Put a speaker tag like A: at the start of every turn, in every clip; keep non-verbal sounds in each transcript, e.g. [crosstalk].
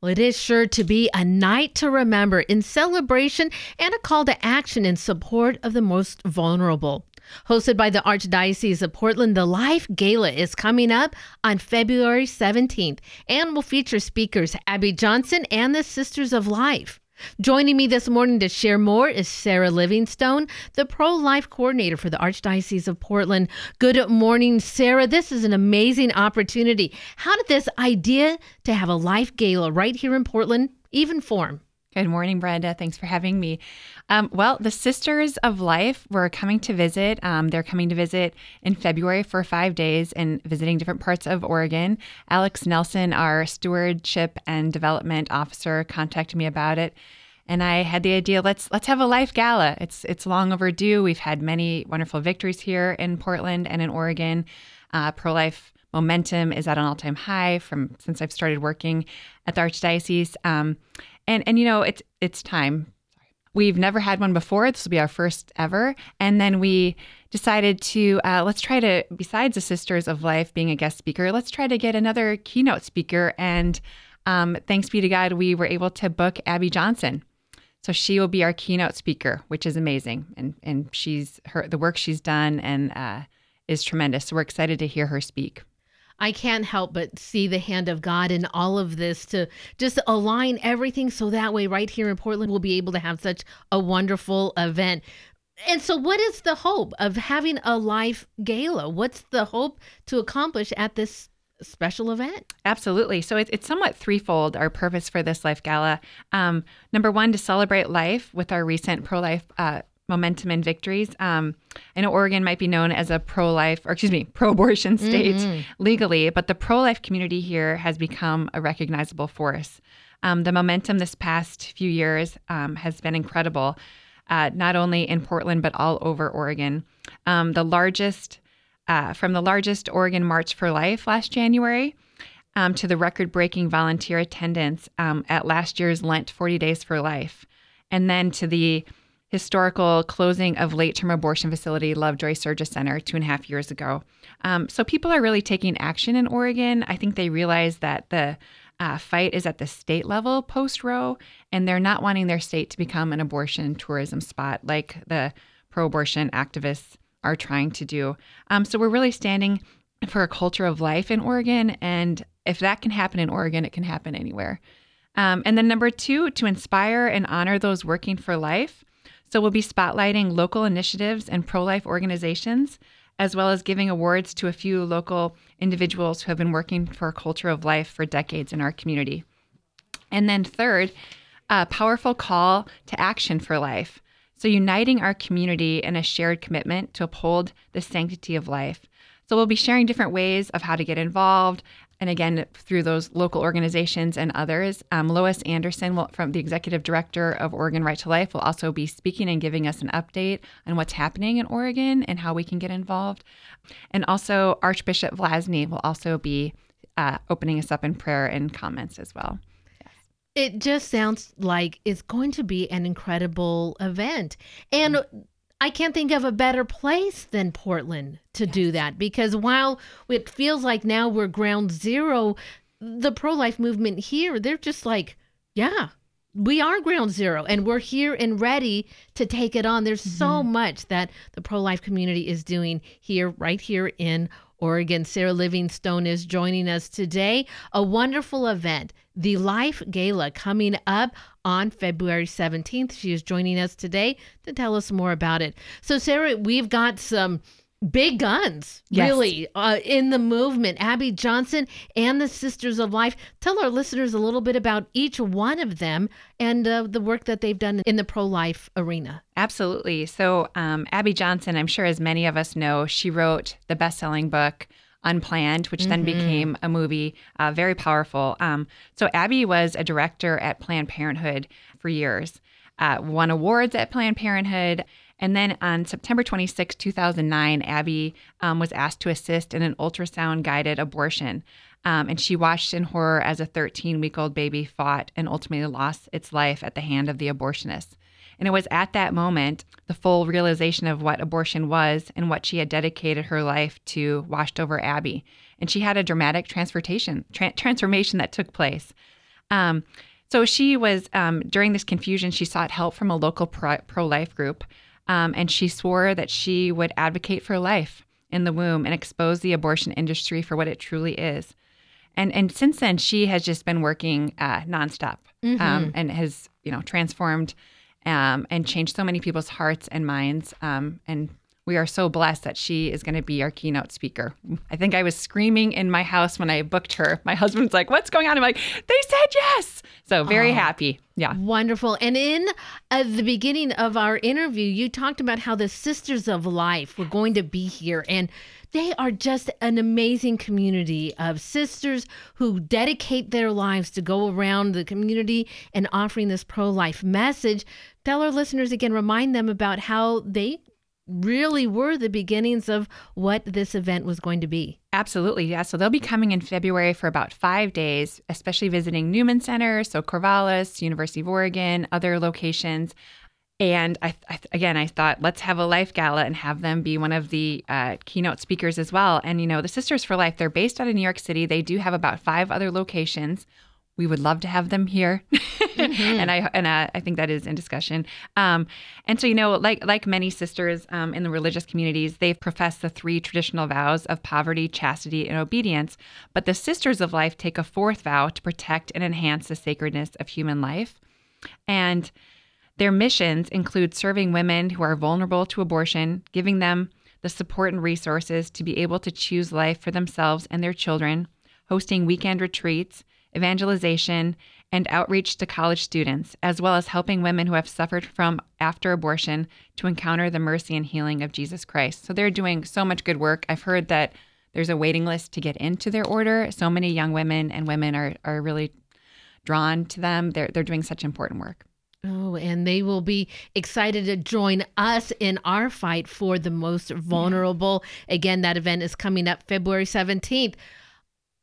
A: Well, it is sure to be a night to remember in celebration and a call to action in support of the most vulnerable. Hosted by the Archdiocese of Portland, the Life Gala is coming up on February 17th and will feature speakers Abby Johnson and the Sisters of Life. Joining me this morning to share more is Sarah Livingstone, the pro life coordinator for the Archdiocese of Portland. Good morning, Sarah. This is an amazing opportunity. How did this idea to have a life gala right here in Portland even form?
B: Good morning, Brenda. Thanks for having me. Um, well, the Sisters of Life were coming to visit. Um, they're coming to visit in February for five days and visiting different parts of Oregon. Alex Nelson, our stewardship and development officer, contacted me about it. And I had the idea let's let's have a life gala. It's it's long overdue. We've had many wonderful victories here in Portland and in Oregon. Uh, Pro life momentum is at an all time high from since I've started working at the Archdiocese. Um, and and you know it's it's time. We've never had one before. This will be our first ever. And then we decided to uh, let's try to besides the Sisters of Life being a guest speaker, let's try to get another keynote speaker. And um, thanks be to God, we were able to book Abby Johnson. So she will be our keynote speaker, which is amazing, and and she's her the work she's done and uh, is tremendous. So we're excited to hear her speak.
A: I can't help but see the hand of God in all of this to just align everything so that way, right here in Portland, we'll be able to have such a wonderful event. And so, what is the hope of having a life gala? What's the hope to accomplish at this special event?
B: Absolutely. So, it's, it's somewhat threefold our purpose for this life gala. Um, number one, to celebrate life with our recent pro life uh, momentum and victories. Um, I know Oregon might be known as a pro life, or excuse me, pro abortion state mm-hmm. legally, but the pro life community here has become a recognizable force. Um, the momentum this past few years um, has been incredible, uh, not only in Portland, but all over Oregon. Um, the largest, uh, from the largest Oregon March for Life last January. Um, to the record breaking volunteer attendance um, at last year's Lent 40 Days for Life, and then to the historical closing of late term abortion facility Lovejoy Surgicenter two and a half years ago. Um, so people are really taking action in Oregon. I think they realize that the uh, fight is at the state level post Roe, and they're not wanting their state to become an abortion tourism spot like the pro abortion activists are trying to do. Um, so we're really standing for a culture of life in Oregon. And if that can happen in Oregon, it can happen anywhere. Um, and then number two, to inspire and honor those working for life. So we'll be spotlighting local initiatives and pro life organizations, as well as giving awards to a few local individuals who have been working for a culture of life for decades in our community. And then, third, a powerful call to action for life. So, uniting our community in a shared commitment to uphold the sanctity of life. So, we'll be sharing different ways of how to get involved, and again through those local organizations and others. Um, Lois Anderson, will, from the executive director of Oregon Right to Life, will also be speaking and giving us an update on what's happening in Oregon and how we can get involved. And also, Archbishop Vlazny will also be uh, opening us up in prayer and comments as well.
A: It just sounds like it's going to be an incredible event. And I can't think of a better place than Portland to yes. do that because while it feels like now we're ground zero, the pro life movement here, they're just like, yeah, we are ground zero and we're here and ready to take it on. There's mm-hmm. so much that the pro life community is doing here, right here in Oregon. Sarah Livingstone is joining us today. A wonderful event, the Life Gala, coming up on February 17th. She is joining us today to tell us more about it. So, Sarah, we've got some big guns yes. really uh, in the movement abby johnson and the sisters of life tell our listeners a little bit about each one of them and uh, the work that they've done in the pro-life arena
B: absolutely so um, abby johnson i'm sure as many of us know she wrote the best-selling book Unplanned, which mm-hmm. then became a movie, uh, very powerful. Um, so Abby was a director at Planned Parenthood for years, uh, won awards at Planned Parenthood, and then on September 26, 2009, Abby um, was asked to assist in an ultrasound guided abortion. Um, and she watched in horror as a 13 week old baby fought and ultimately lost its life at the hand of the abortionist. And it was at that moment, the full realization of what abortion was and what she had dedicated her life to washed over Abby. And she had a dramatic transformation, tra- transformation that took place. Um, so she was um, during this confusion, she sought help from a local pro life group, um, and she swore that she would advocate for life in the womb and expose the abortion industry for what it truly is. And and since then, she has just been working uh, nonstop mm-hmm. um, and has you know transformed um, and changed so many people's hearts and minds. Um, and we are so blessed that she is going to be our keynote speaker. I think I was screaming in my house when I booked her. My husband's like, What's going on? I'm like, They said yes. So very oh, happy. Yeah.
A: Wonderful. And in uh, the beginning of our interview, you talked about how the Sisters of Life were going to be here. And they are just an amazing community of sisters who dedicate their lives to go around the community and offering this pro life message. Tell our listeners again, remind them about how they really were the beginnings of what this event was going to be.
B: Absolutely, yeah. So they'll be coming in February for about five days, especially visiting Newman Center, so Corvallis, University of Oregon, other locations. And I, I, again, I thought let's have a life gala and have them be one of the uh, keynote speakers as well. And you know, the Sisters for Life, they're based out of New York City. They do have about five other locations we would love to have them here, [laughs] mm-hmm. and I and I, I, think that is in discussion. Um, and so you know, like like many sisters um, in the religious communities, they've professed the three traditional vows of poverty, chastity, and obedience. But the Sisters of Life take a fourth vow to protect and enhance the sacredness of human life, and their missions include serving women who are vulnerable to abortion, giving them the support and resources to be able to choose life for themselves and their children, hosting weekend retreats evangelization, and outreach to college students, as well as helping women who have suffered from after abortion to encounter the mercy and healing of Jesus Christ. So they're doing so much good work. I've heard that there's a waiting list to get into their order. So many young women and women are, are really drawn to them. They're, they're doing such important work.
A: Oh, and they will be excited to join us in our fight for the most vulnerable. Again, that event is coming up February 17th.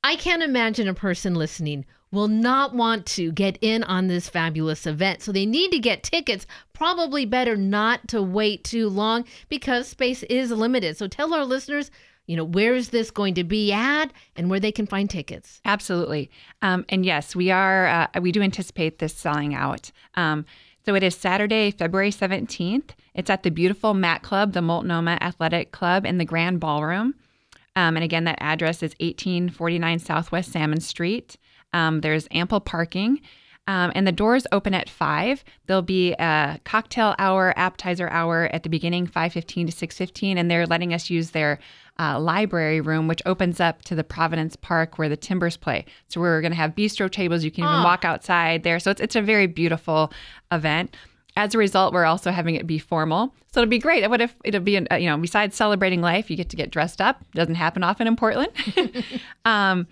A: I can't imagine a person listening will not want to get in on this fabulous event. So they need to get tickets. Probably better not to wait too long because space is limited. So tell our listeners, you know, where is this going to be at and where they can find tickets.
B: Absolutely. Um, and yes, we are, uh, we do anticipate this selling out. Um, so it is Saturday, February 17th. It's at the beautiful MAC Club, the Multnomah Athletic Club in the Grand Ballroom. Um, and again, that address is 1849 Southwest Salmon Street. Um, there's ample parking. Um, and the doors open at 5 there'll be a cocktail hour appetizer hour at the beginning 5.15 to 6.15 and they're letting us use their uh, library room which opens up to the providence park where the timbers play so we're going to have bistro tables you can even oh. walk outside there so it's, it's a very beautiful event as a result, we're also having it be formal. So it'll be great. What if it'll be, uh, you know, besides celebrating life, you get to get dressed up. Doesn't happen often in Portland. [laughs] um,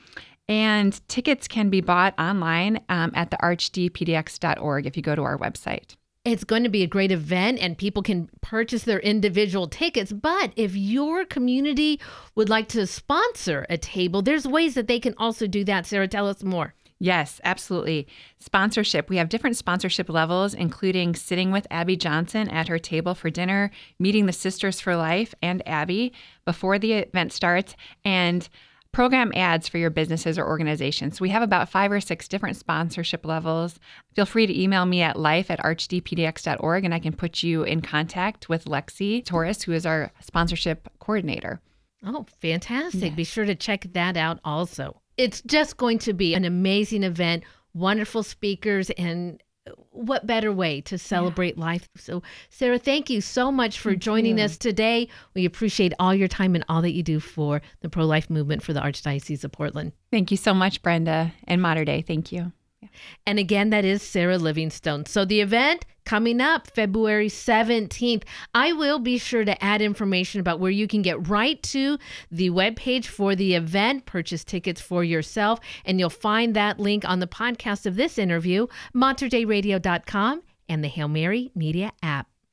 B: and tickets can be bought online um, at the archdpdx.org if you go to our website.
A: It's going to be a great event and people can purchase their individual tickets. But if your community would like to sponsor a table, there's ways that they can also do that. Sarah, tell us more.
B: Yes, absolutely. Sponsorship. We have different sponsorship levels, including sitting with Abby Johnson at her table for dinner, meeting the Sisters for Life and Abby before the event starts, and program ads for your businesses or organizations. We have about five or six different sponsorship levels. Feel free to email me at life at archdpdx.org and I can put you in contact with Lexi Torres, who is our sponsorship coordinator.
A: Oh, fantastic. Yes. Be sure to check that out also it's just going to be an amazing event, wonderful speakers, and what better way to celebrate yeah. life? So, Sarah, thank you so much for thank joining you. us today. We appreciate all your time and all that you do for the pro life movement for the Archdiocese of Portland.
B: Thank you so much, Brenda and Mater Dei. Thank you.
A: And again, that is Sarah Livingstone. So the event coming up February 17th. I will be sure to add information about where you can get right to the webpage for the event, purchase tickets for yourself, and you'll find that link on the podcast of this interview, materdeiradio.com and the Hail Mary Media app.